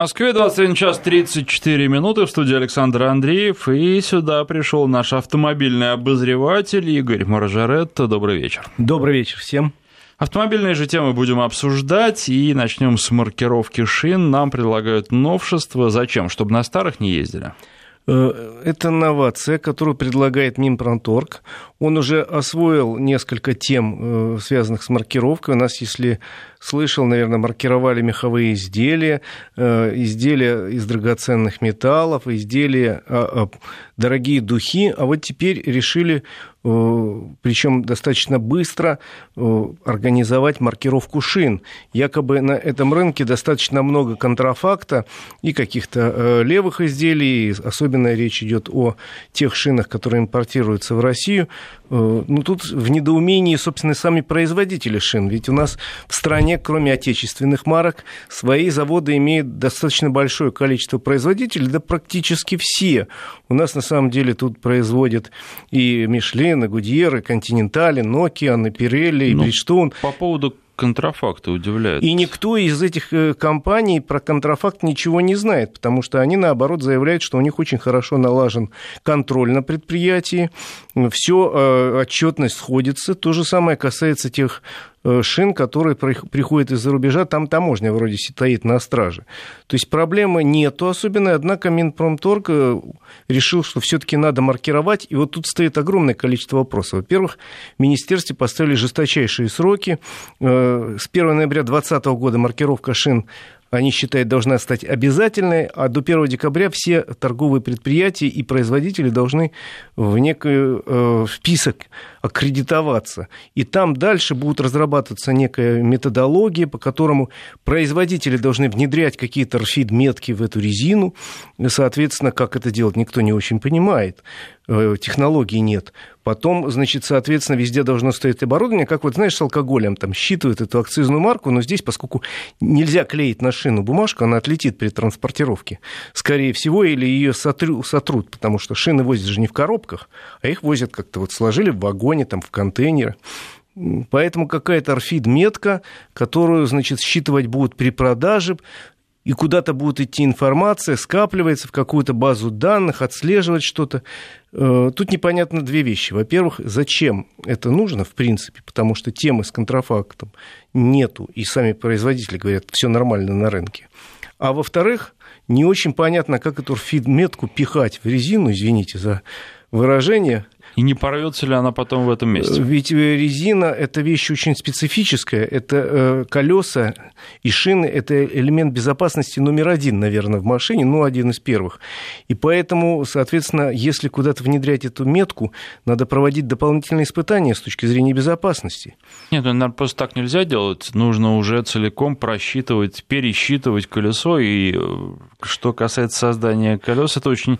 Москве 21 час 34 минуты в студии Александр Андреев, и сюда пришел наш автомобильный обозреватель Игорь Маржаретто. Добрый вечер. Добрый вечер всем. Автомобильные же темы будем обсуждать, и начнем с маркировки шин. Нам предлагают новшество. Зачем? Чтобы на старых не ездили? Э, это новация, которую предлагает Минпромторг. Он уже освоил несколько тем, э, связанных с маркировкой. У нас, если слышал, наверное, маркировали меховые изделия, э, изделия из драгоценных металлов, изделия, а, а, дорогие духи. А вот теперь решили, причем достаточно быстро, организовать маркировку шин. Якобы на этом рынке достаточно много контрафакта и каких-то левых изделий, особенно речь идет о тех шинах, которые импортируются в Россию. Э, ну, тут в недоумении, собственно, сами производители шин. Ведь у нас в стране, кроме отечественных марок, свои заводы имеют достаточно большое количество производителей, да практически все. У нас, на самом деле, тут производят и Мишлен, и Гудьер, и Континентали, Nokia, и Пирелли, и ну, Бриджстоун. По поводу контрафакты удивляют. И никто из этих э, компаний про контрафакт ничего не знает, потому что они, наоборот, заявляют, что у них очень хорошо налажен контроль на предприятии, все э, отчетность сходится. То же самое касается тех шин, которые приходят из-за рубежа, там таможня вроде стоит на страже. То есть проблемы нету особенно, однако Минпромторг э, решил, что все-таки надо маркировать, и вот тут стоит огромное количество вопросов. Во-первых, в министерстве поставили жесточайшие сроки. Э, с 1 ноября 2020 года маркировка шин они считают, должна стать обязательной, а до 1 декабря все торговые предприятия и производители должны в некий э, список аккредитоваться. И там дальше будет разрабатываться некая методология, по которому производители должны внедрять какие-то РФИД-метки в эту резину. Соответственно, как это делать, никто не очень понимает. Э, технологий нет. Потом, значит, соответственно, везде должно стоять оборудование, как вот, знаешь, с алкоголем, там считывают эту акцизную марку, но здесь, поскольку нельзя клеить на шину бумажку, она отлетит при транспортировке, скорее всего, или ее сотру, сотрут, потому что шины возят же не в коробках, а их возят как-то вот сложили в вагоне, там, в контейнеры. Поэтому какая-то орфид-метка, которую, значит, считывать будут при продаже, и куда-то будет идти информация, скапливается в какую-то базу данных, отслеживать что-то. Э, тут непонятно две вещи. Во-первых, зачем это нужно, в принципе, потому что темы с контрафактом нету, и сами производители говорят, все нормально на рынке. А во-вторых, не очень понятно, как эту фидметку пихать в резину, извините за выражение, и не порвется ли она потом в этом месте? Ведь э, резина – это вещь очень специфическая. Это э, колеса и шины – это элемент безопасности номер один, наверное, в машине, ну, один из первых. И поэтому, соответственно, если куда-то внедрять эту метку, надо проводить дополнительные испытания с точки зрения безопасности. Нет, ну, наверное, просто так нельзя делать. Нужно уже целиком просчитывать, пересчитывать колесо. И э, что касается создания колес, это очень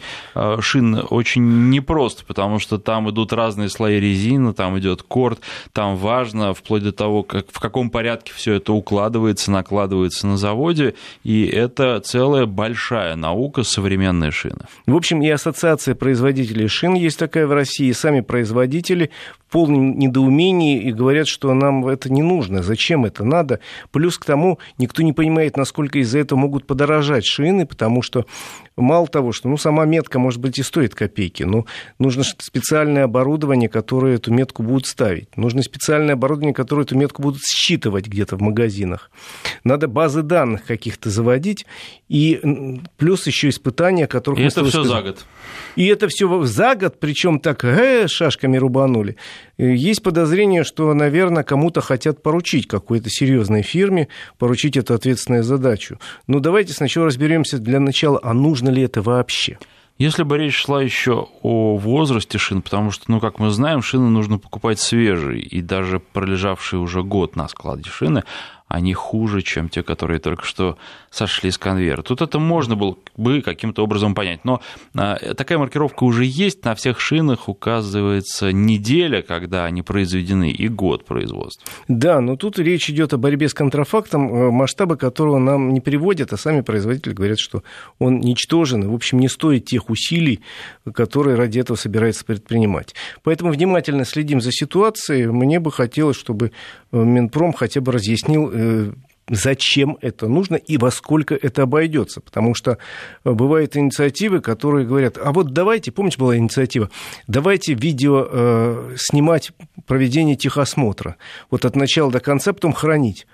шин очень непросто, потому что там идут разные слои резины, там идет корт, там важно, вплоть до того, как, в каком порядке все это укладывается, накладывается на заводе, и это целая большая наука современной шины. В общем, и ассоциация производителей шин есть такая в России, и сами производители полном недоумении и говорят, что нам это не нужно, зачем это надо. Плюс к тому, никто не понимает, насколько из-за этого могут подорожать шины, потому что мало того, что ну, сама метка, может быть, и стоит копейки, но нужно специальное оборудование, которое эту метку будут ставить. Нужно специальное оборудование, которое эту метку будут считывать где-то в магазинах. Надо базы данных каких-то заводить, и плюс еще испытания, которых... И это все за год. И это все за год, причем так э, шашками рубанули. Э, есть подозрение, что, наверное, кому-то хотят поручить какой-то серьезной фирме, поручить эту ответственную задачу. Но давайте сначала разберемся для начала, а нужно ли это вообще? Если бы речь шла еще о возрасте шин, потому что, ну, как мы знаем, шины нужно покупать свежие, и даже пролежавшие уже год на складе шины, они хуже, чем те, которые только что сошли с конвейера. Тут это можно было бы каким-то образом понять. Но а, такая маркировка уже есть. На всех шинах указывается неделя, когда они произведены, и год производства. Да, но тут речь идет о борьбе с контрафактом, э, масштабы которого нам не приводят, а сами производители говорят, что он ничтожен, в общем, не стоит тех усилий, которые ради этого собирается предпринимать. Поэтому внимательно следим за ситуацией. Мне бы хотелось, чтобы Минпром хотя бы разъяснил Э, зачем это нужно и во сколько это обойдется. Потому что бывают инициативы, которые говорят, а вот давайте, помните, была инициатива, давайте видео э, снимать проведение техосмотра. Вот от начала до конца, потом хранить.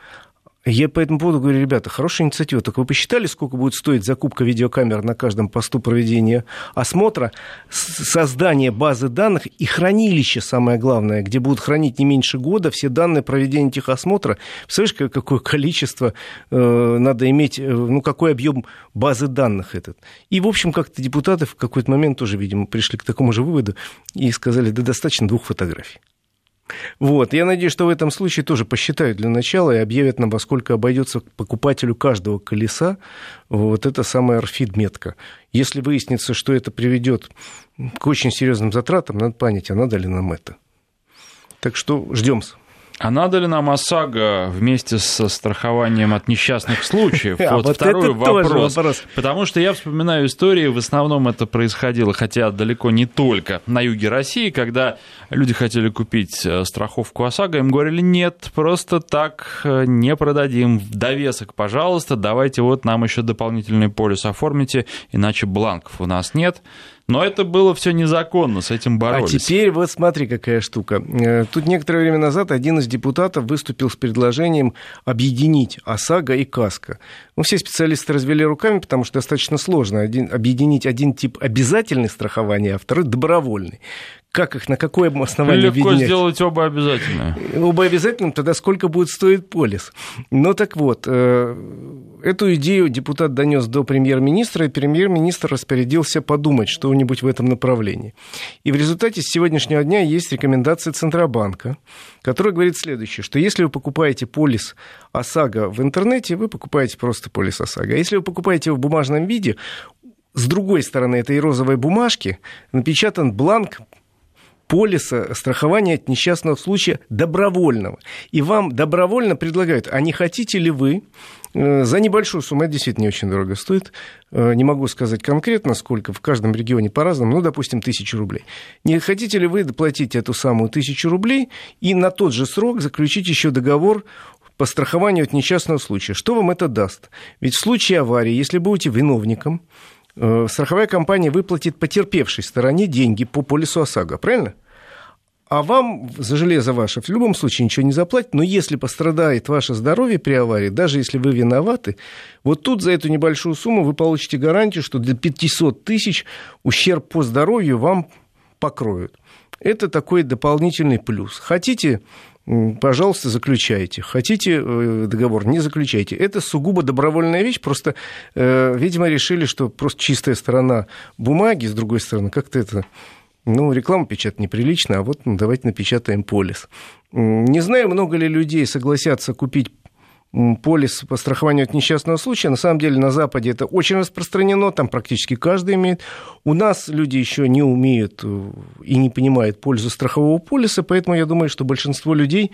Я по этому поводу говорю, ребята, хорошая инициатива. Только вы посчитали, сколько будет стоить закупка видеокамер на каждом посту проведения осмотра, создание базы данных и хранилище, самое главное, где будут хранить не меньше года все данные проведения техосмотра. Представляешь, какое количество э, надо иметь, э, ну, какой объем базы данных этот. И, в общем, как-то депутаты в какой-то момент тоже, видимо, пришли к такому же выводу и сказали, да достаточно двух фотографий. Вот. Я надеюсь, что в этом случае тоже посчитают для начала и объявят нам, во сколько обойдется покупателю каждого колеса вот эта самая орфид-метка. Если выяснится, что это приведет к очень серьезным затратам, надо понять, а надо ли нам это. Так что ждем. А надо ли нам ОСАГО вместе со страхованием от несчастных случаев? А вот, вот второй вопрос. вопрос. Потому что я вспоминаю истории, в основном это происходило, хотя далеко не только на юге России, когда люди хотели купить э, страховку ОСАГО, им говорили, нет, просто так э, не продадим. В довесок, пожалуйста, давайте вот нам еще дополнительный полис оформите, иначе бланков у нас нет. Но это было все незаконно, с этим боролись. А теперь вот смотри, какая штука. Э, тут некоторое время назад один из депутатов выступил с предложением объединить ОСАГО и КАСКО. Ну, все специалисты развели руками, потому что достаточно сложно один, объединить один тип обязательной страхования, а второй добровольный как их, на какое основание Легко объединять? сделать оба обязательно. Оба обязательно, тогда сколько будет стоить полис? Ну так вот, э, эту идею депутат донес до премьер-министра, и премьер-министр распорядился подумать что-нибудь в этом направлении. И в результате с сегодняшнего дня есть рекомендация Центробанка, которая говорит следующее, что если вы покупаете полис ОСАГО в интернете, вы покупаете просто полис ОСАГО. А если вы покупаете его в бумажном виде, с другой стороны этой розовой бумажки напечатан бланк полиса страхования от несчастного случая добровольного. И вам добровольно предлагают, а не хотите ли вы э, за небольшую сумму, это действительно не очень дорого стоит, э, не могу сказать конкретно, сколько, в каждом регионе по-разному, ну, допустим, тысячу рублей. Не хотите ли вы доплатить эту самую тысячу рублей и на тот же срок заключить еще договор по страхованию от несчастного случая. Что вам это даст? Ведь в случае аварии, если будете виновником, Э, страховая компания выплатит потерпевшей стороне деньги по полису ОСАГО, правильно? А вам за железо ваше в любом случае ничего не заплатит, но если пострадает ваше здоровье при аварии, даже если вы виноваты, вот тут за эту небольшую сумму вы получите гарантию, что для 500 тысяч ущерб по здоровью вам покроют. Это такой дополнительный плюс. Хотите пожалуйста, заключайте. Хотите э, договор, не заключайте. Это сугубо добровольная вещь, просто, э, видимо, решили, что просто чистая сторона бумаги, с другой стороны, как-то это... Ну, рекламу печатать неприлично, а вот ну, давайте напечатаем полис. Не знаю, много ли людей согласятся купить полис по страхованию от несчастного случая. На самом деле на Западе это очень распространено, там практически каждый имеет. У нас люди еще не умеют э, и не понимают пользу страхового полиса, поэтому я думаю, что большинство людей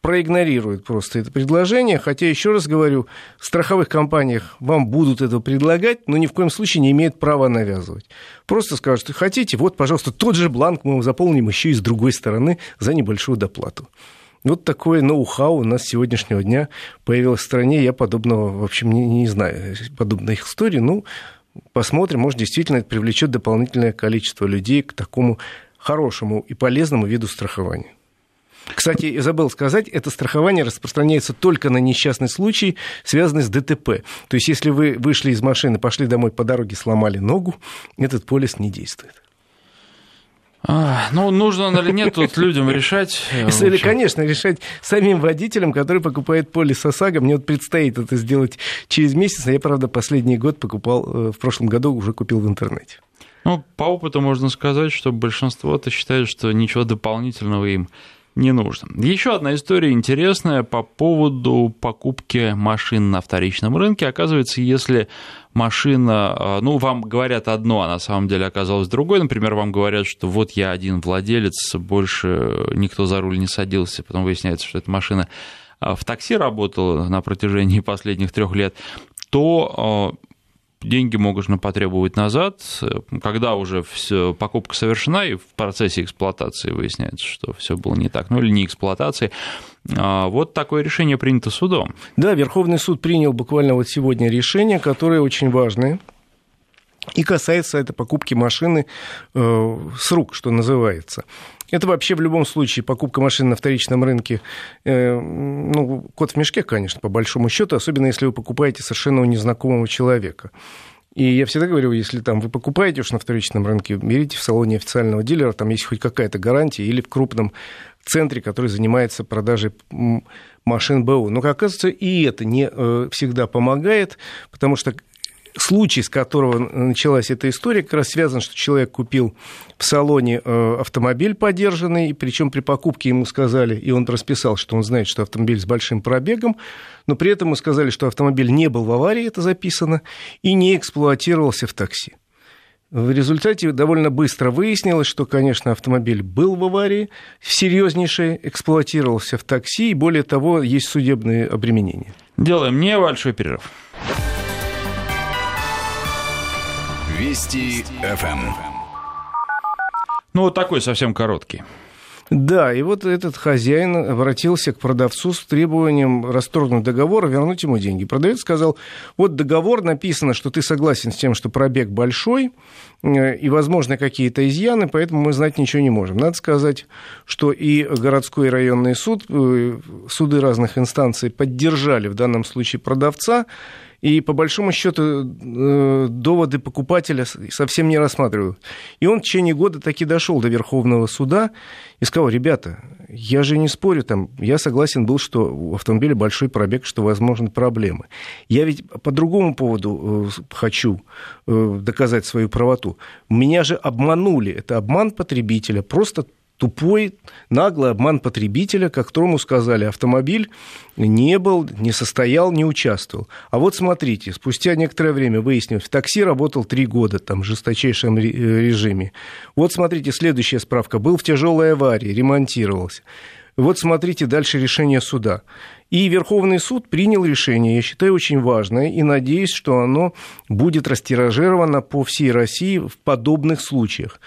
проигнорируют просто это предложение. Хотя, еще раз говорю, в страховых компаниях вам будут это предлагать, но ни в коем случае не имеют права навязывать. Просто скажут, хотите, вот, пожалуйста, тот же бланк мы вам заполним еще и с другой стороны за небольшую доплату. Вот такое ноу-хау у нас сегодняшнего дня появилось в стране. Я подобного, в общем, не, не знаю, подобных историй. Ну, посмотрим, может, действительно это привлечет дополнительное количество людей к такому хорошему и полезному виду страхования. Кстати, я забыл сказать, это страхование распространяется только на несчастный случай, связанный с ДТП. То есть, если вы вышли из машины, пошли домой по дороге, сломали ногу, этот полис не действует. А, ну, нужно или нет, тут людям решать. Э, или, конечно, решать самим водителям, которые покупают полис ОСАГО. Мне вот предстоит это сделать через месяц. А я, правда, последний год покупал, э, в прошлом году уже купил в интернете. Ну, по опыту можно сказать, что большинство-то считает, что ничего дополнительного им не нужно. Еще одна история интересная по поводу покупки машин на вторичном рынке. Оказывается, если машина, а, ну, вам говорят одно, а на самом деле оказалось другое. Например, вам говорят, что вот я один владелец, больше никто за руль не садился. Потом выясняется, что эта машина а, в такси работала на протяжении последних трех лет, то а, деньги можно потребовать назад, когда уже все, покупка совершена, и в процессе эксплуатации выясняется, что все было не так, ну или не эксплуатации. А, вот такое решение принято судом. Да, Верховный суд принял буквально вот сегодня решение, которое очень важное. И касается это покупки машины э, с рук, что называется. Это вообще в любом случае покупка машины на вторичном рынке, э, ну, кот в мешке, конечно, по большому счету, особенно если вы покупаете совершенно у незнакомого человека. И я всегда говорю, если там вы покупаете уж на вторичном рынке, берите в салоне официального дилера, там есть хоть какая-то гарантия, или в крупном центре, который занимается продажей машин БУ. Но, как оказывается, и это не э, всегда помогает, потому что случай, с которого началась эта история, как раз связан, что человек купил в салоне э, автомобиль подержанный, причем при покупке ему сказали, и он расписал, что он знает, что автомобиль с большим пробегом, но при этом ему сказали, что автомобиль не был в аварии, это записано, и не эксплуатировался в такси. В результате довольно быстро выяснилось, что, конечно, автомобиль был в аварии, серьезнейший, эксплуатировался в такси, и более того, есть судебные обременения. Делаем небольшой перерыв. Вести ФМ. Ну, вот такой совсем короткий. Да, и вот этот хозяин обратился к продавцу с требованием расторгнуть договор и вернуть ему деньги. Продавец сказал, вот договор написано, что ты согласен с тем, что пробег большой э, и, возможно, какие-то изъяны, поэтому мы знать ничего не можем. Надо сказать, что и городской и районный суд, э, суды разных инстанций поддержали в данном случае продавца, и по большому счету э, доводы покупателя совсем не рассматривают. И он в течение года таки дошел до Верховного суда и сказал, ребята, я же не спорю, там, я согласен был, что у автомобиля большой пробег, что возможны проблемы. Я ведь по другому поводу э, хочу э, доказать свою правоту. Меня же обманули, это обман потребителя, просто тупой, наглый обман потребителя, которому сказали, автомобиль не был, не состоял, не участвовал. А вот смотрите, спустя некоторое время выяснилось, в такси работал три года, там, в жесточайшем э, режиме. Вот смотрите, следующая справка, был в тяжелой аварии, ремонтировался. Вот смотрите дальше решение суда. И Верховный суд принял решение, я считаю, очень важное, и надеюсь, что оно будет растиражировано по всей России в подобных случаях.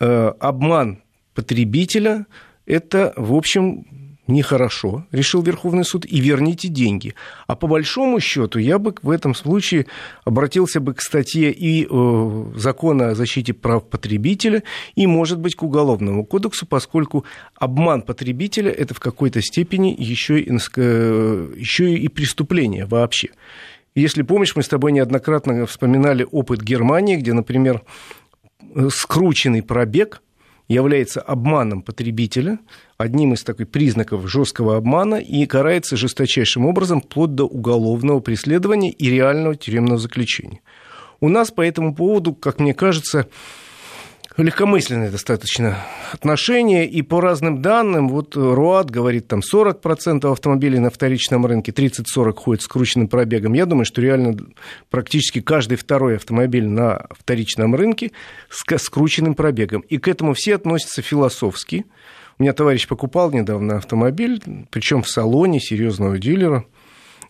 Э, обман потребителя, это, в общем, нехорошо, решил Верховный суд, и верните деньги. А по большому счету я бы в этом случае обратился бы к статье и э, закона о защите прав потребителя, и, может быть, к Уголовному кодексу, поскольку обман потребителя – это в какой-то степени еще и, э, еще и преступление вообще. Если помнишь, мы с тобой неоднократно вспоминали опыт Германии, где, например, э, скрученный пробег – является обманом потребителя, одним из таких признаков жесткого обмана, и карается жесточайшим образом вплоть до уголовного преследования и реального тюремного заключения. У нас по этому поводу, как мне кажется, легкомысленное достаточно отношение, и по разным данным, вот РУАД говорит, там 40% автомобилей на вторичном рынке, 30-40 ходят с крученным пробегом. Я думаю, что реально практически каждый второй автомобиль на вторичном рынке с скрученным пробегом. И к этому все относятся философски. У меня товарищ покупал недавно автомобиль, причем в салоне серьезного дилера,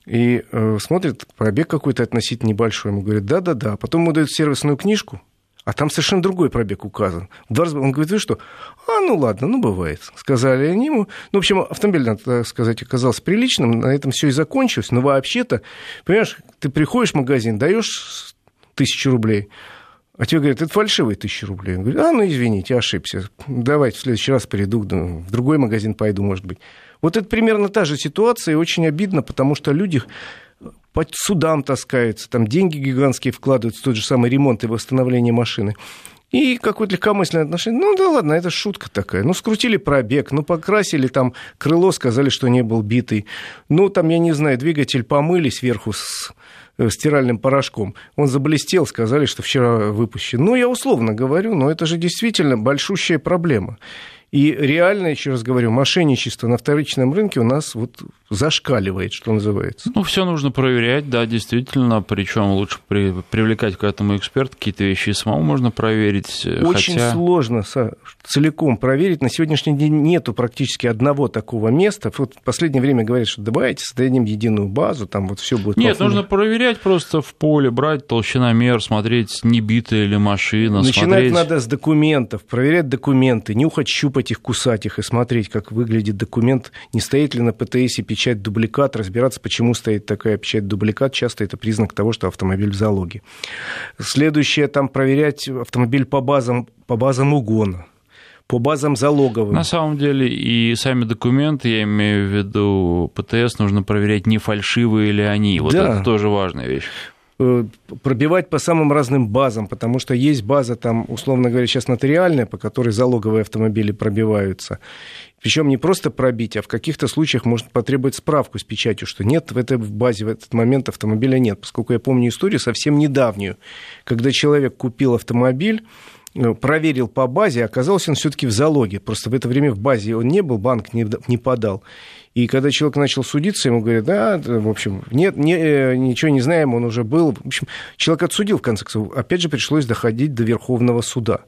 и э, смотрит, пробег какой-то относительно небольшой. Ему говорит, да-да-да. Потом ему дают сервисную книжку, а там совершенно другой пробег указан. Он говорит, вы что? А, ну ладно, ну бывает. Сказали они ему. Ну, в общем, автомобиль, надо сказать, оказался приличным, на этом все и закончилось. Но вообще-то, понимаешь, ты приходишь в магазин, даешь тысячу рублей, а тебе говорят, это фальшивые тысячи рублей. Он говорит, а, ну извините, ошибся. Давайте в следующий раз приду, в другой магазин пойду, может быть. Вот это примерно та же ситуация, и очень обидно, потому что люди по судам таскаются, там деньги гигантские вкладываются в тот же самый ремонт и восстановление машины. И какое-то легкомысленное отношение. Ну да ладно, это шутка такая. Ну скрутили пробег, ну покрасили там крыло, сказали, что не был битый. Ну там, я не знаю, двигатель помыли сверху с э, стиральным порошком. Он заблестел, сказали, что вчера выпущен. Ну, я условно говорю, но это же действительно большущая проблема. И реально, еще раз говорю, мошенничество на вторичном рынке у нас вот зашкаливает, что называется. Ну, все нужно проверять, да, действительно. Причем лучше при, привлекать к этому эксперта, какие-то вещи и самому можно проверить. Очень хотя... сложно целиком проверить. На сегодняшний день нету практически одного такого места. Вот в последнее время говорят, что давайте создадим единую базу, там вот все будет. Нет, нужно проверять просто в поле, брать толщиномер, смотреть, не битая ли машина. Начинать смотреть... надо с документов, проверять документы, нюхать, щупать их, кусать их и смотреть, как выглядит документ, не стоит ли на ПТС печать дубликат, разбираться, почему стоит такая печать дубликат. Часто это признак того, что автомобиль в залоге. Следующее, там проверять автомобиль по базам, по базам угона по базам залоговым. На самом деле и сами документы, я имею в виду ПТС, нужно проверять, не фальшивые ли они. Вот да. это тоже важная вещь пробивать по самым разным базам, потому что есть база там, условно говоря, сейчас нотариальная, по которой залоговые автомобили пробиваются. Причем не просто пробить, а в каких-то случаях можно потребовать справку с печатью, что нет, в этой базе в этот момент автомобиля нет. Поскольку я помню историю совсем недавнюю, когда человек купил автомобиль, э, проверил по базе, оказался он все-таки в залоге. Просто в это время в базе он не был, банк не, не подал. И когда человек начал судиться, ему говорят, да, в общем, нет, не, э, ничего не знаем, он уже был. В общем, человек отсудил, в конце концов. Опять же, пришлось доходить до Верховного суда.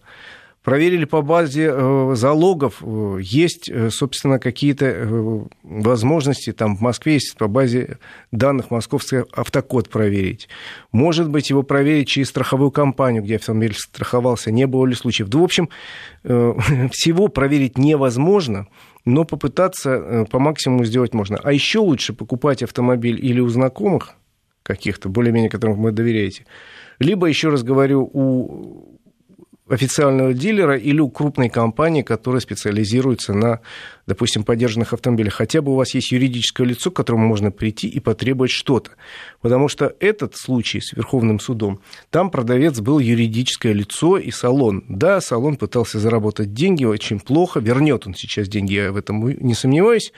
Проверили по базе э, залогов, э, есть, э, собственно, какие-то возможности, там в Москве есть по базе данных московский автокод проверить. Может быть, его проверить через страховую компанию, где автомобиль страховался, не было ли случаев. В общем, всего проверить невозможно, но попытаться по максимуму сделать можно. А еще лучше покупать автомобиль или у знакомых каких-то, более-менее которым вы доверяете, либо, еще раз говорю, у официального дилера или у крупной компании, которая специализируется на, допустим, поддержанных автомобилях. Хотя бы у вас есть юридическое лицо, к которому можно прийти и потребовать что-то. Потому что этот случай с Верховным судом, там продавец был юридическое лицо и салон. Да, салон пытался заработать деньги, очень плохо. Вернет он сейчас деньги, я в этом не сомневаюсь,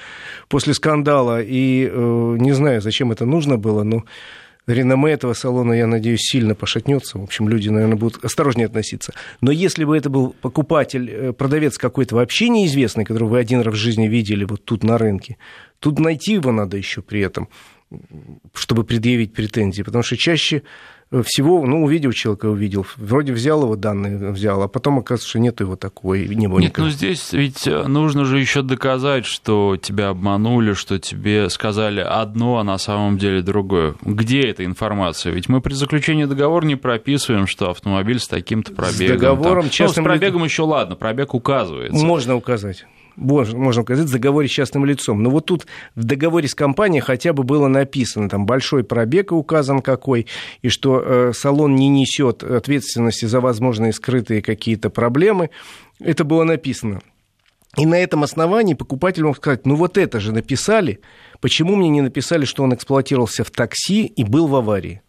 после скандала. И э, не знаю, зачем это нужно было, но реноме этого салона, я надеюсь, сильно пошатнется. В общем, люди, наверное, будут осторожнее относиться. Но если бы это был покупатель, э, продавец какой-то вообще неизвестный, которого вы один раз в жизни видели вот тут на рынке, тут найти его надо еще при этом, чтобы предъявить претензии. Потому что чаще всего, ну, увидел человека, увидел. Вроде взял его данные, взял, а потом оказывается, что нет его такого, и не было Нет, никого. ну здесь ведь нужно же еще доказать, что тебя обманули, что тебе сказали одно, а на самом деле другое. Где эта информация? Ведь мы при заключении договора не прописываем, что автомобиль с таким-то пробегом. С договором там. частным... Ну, с пробегом еще ладно, пробег указывается. Можно указать можно указать, в договоре с частным лицом. Но вот тут в договоре с компанией хотя бы было написано, там большой пробег указан какой, и что э, салон не несет ответственности за возможные скрытые какие-то проблемы. Это было написано. И на этом основании покупатель мог сказать, ну вот это же написали, почему мне не написали, что он эксплуатировался в такси и был в аварии?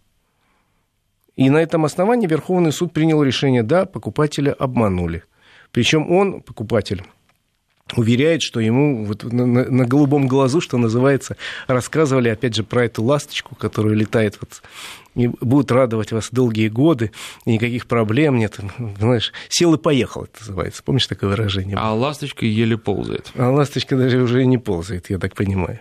И на этом основании Верховный суд принял решение, да, покупателя обманули. Причем он, покупатель, уверяет, что ему вот на, на, на голубом глазу, что называется, рассказывали, опять же, про эту ласточку, которая летает вот и будет радовать вас долгие годы, и никаких проблем нет. Знаешь, сел и поехал, это называется. Помнишь такое выражение? А ласточка еле ползает. А ласточка даже уже не ползает, я так понимаю.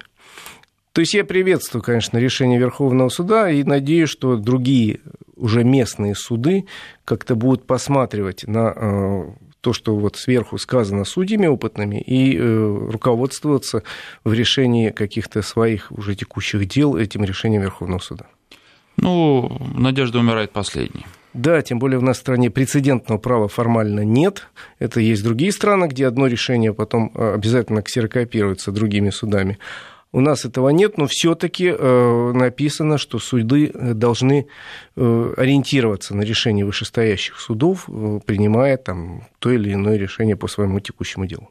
То есть я приветствую, конечно, решение Верховного суда и надеюсь, что другие уже местные суды как-то будут посматривать на э, то, что вот сверху сказано судьями опытными, и э, руководствоваться в решении каких-то своих уже текущих дел этим решением Верховного суда. Ну, надежда умирает последней. Да, тем более в нашей стране прецедентного права формально нет. Это есть другие страны, где одно решение потом э, обязательно ксерокопируется другими судами. У нас этого нет, но все-таки э, написано, что суды должны э, ориентироваться на решение вышестоящих судов, э, принимая там то или иное решение по своему текущему делу.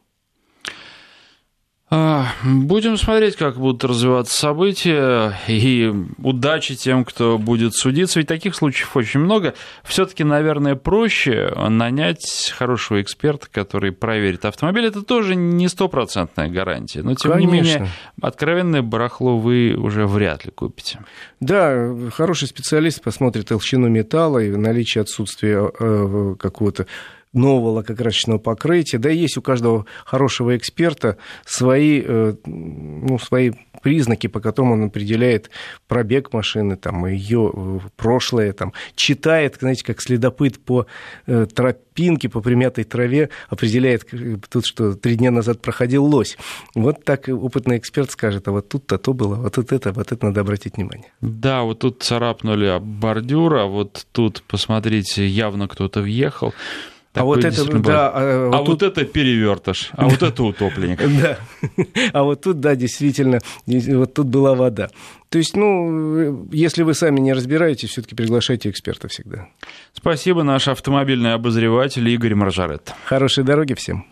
А, будем смотреть, как будут развиваться события, и удачи тем, кто будет судиться. Ведь таких случаев очень много. Все-таки, наверное, проще нанять хорошего эксперта, который проверит автомобиль. Это тоже не стопроцентная гарантия. Но, тем Конечно. не менее, откровенное барахло вы уже вряд ли купите. Да, хороший специалист посмотрит толщину металла и наличие отсутствия э, какого-то нового лакокрасочного покрытия. Да, есть у каждого хорошего эксперта свои, э, ну, свои признаки, по которым он определяет пробег машины, там, ее э, прошлое, там, читает, знаете, как следопыт по э, тропинке, по примятой траве, определяет тут, что три дня назад проходил лось. Вот так опытный эксперт скажет, а вот тут-то то было, вот тут это, вот это надо обратить внимание. Да, вот тут царапнули бордюр, а вот тут, посмотрите, явно кто-то въехал. А вот это, да, а, вот, а тут... вот это перевертыш, а вот это утопленник. Да. А вот тут, да, действительно, вот тут была вода. То есть, ну, если вы сами не разбираетесь, все-таки приглашайте эксперта всегда. Спасибо, наш автомобильный обозреватель Игорь Маржарет. Хорошей дороги всем.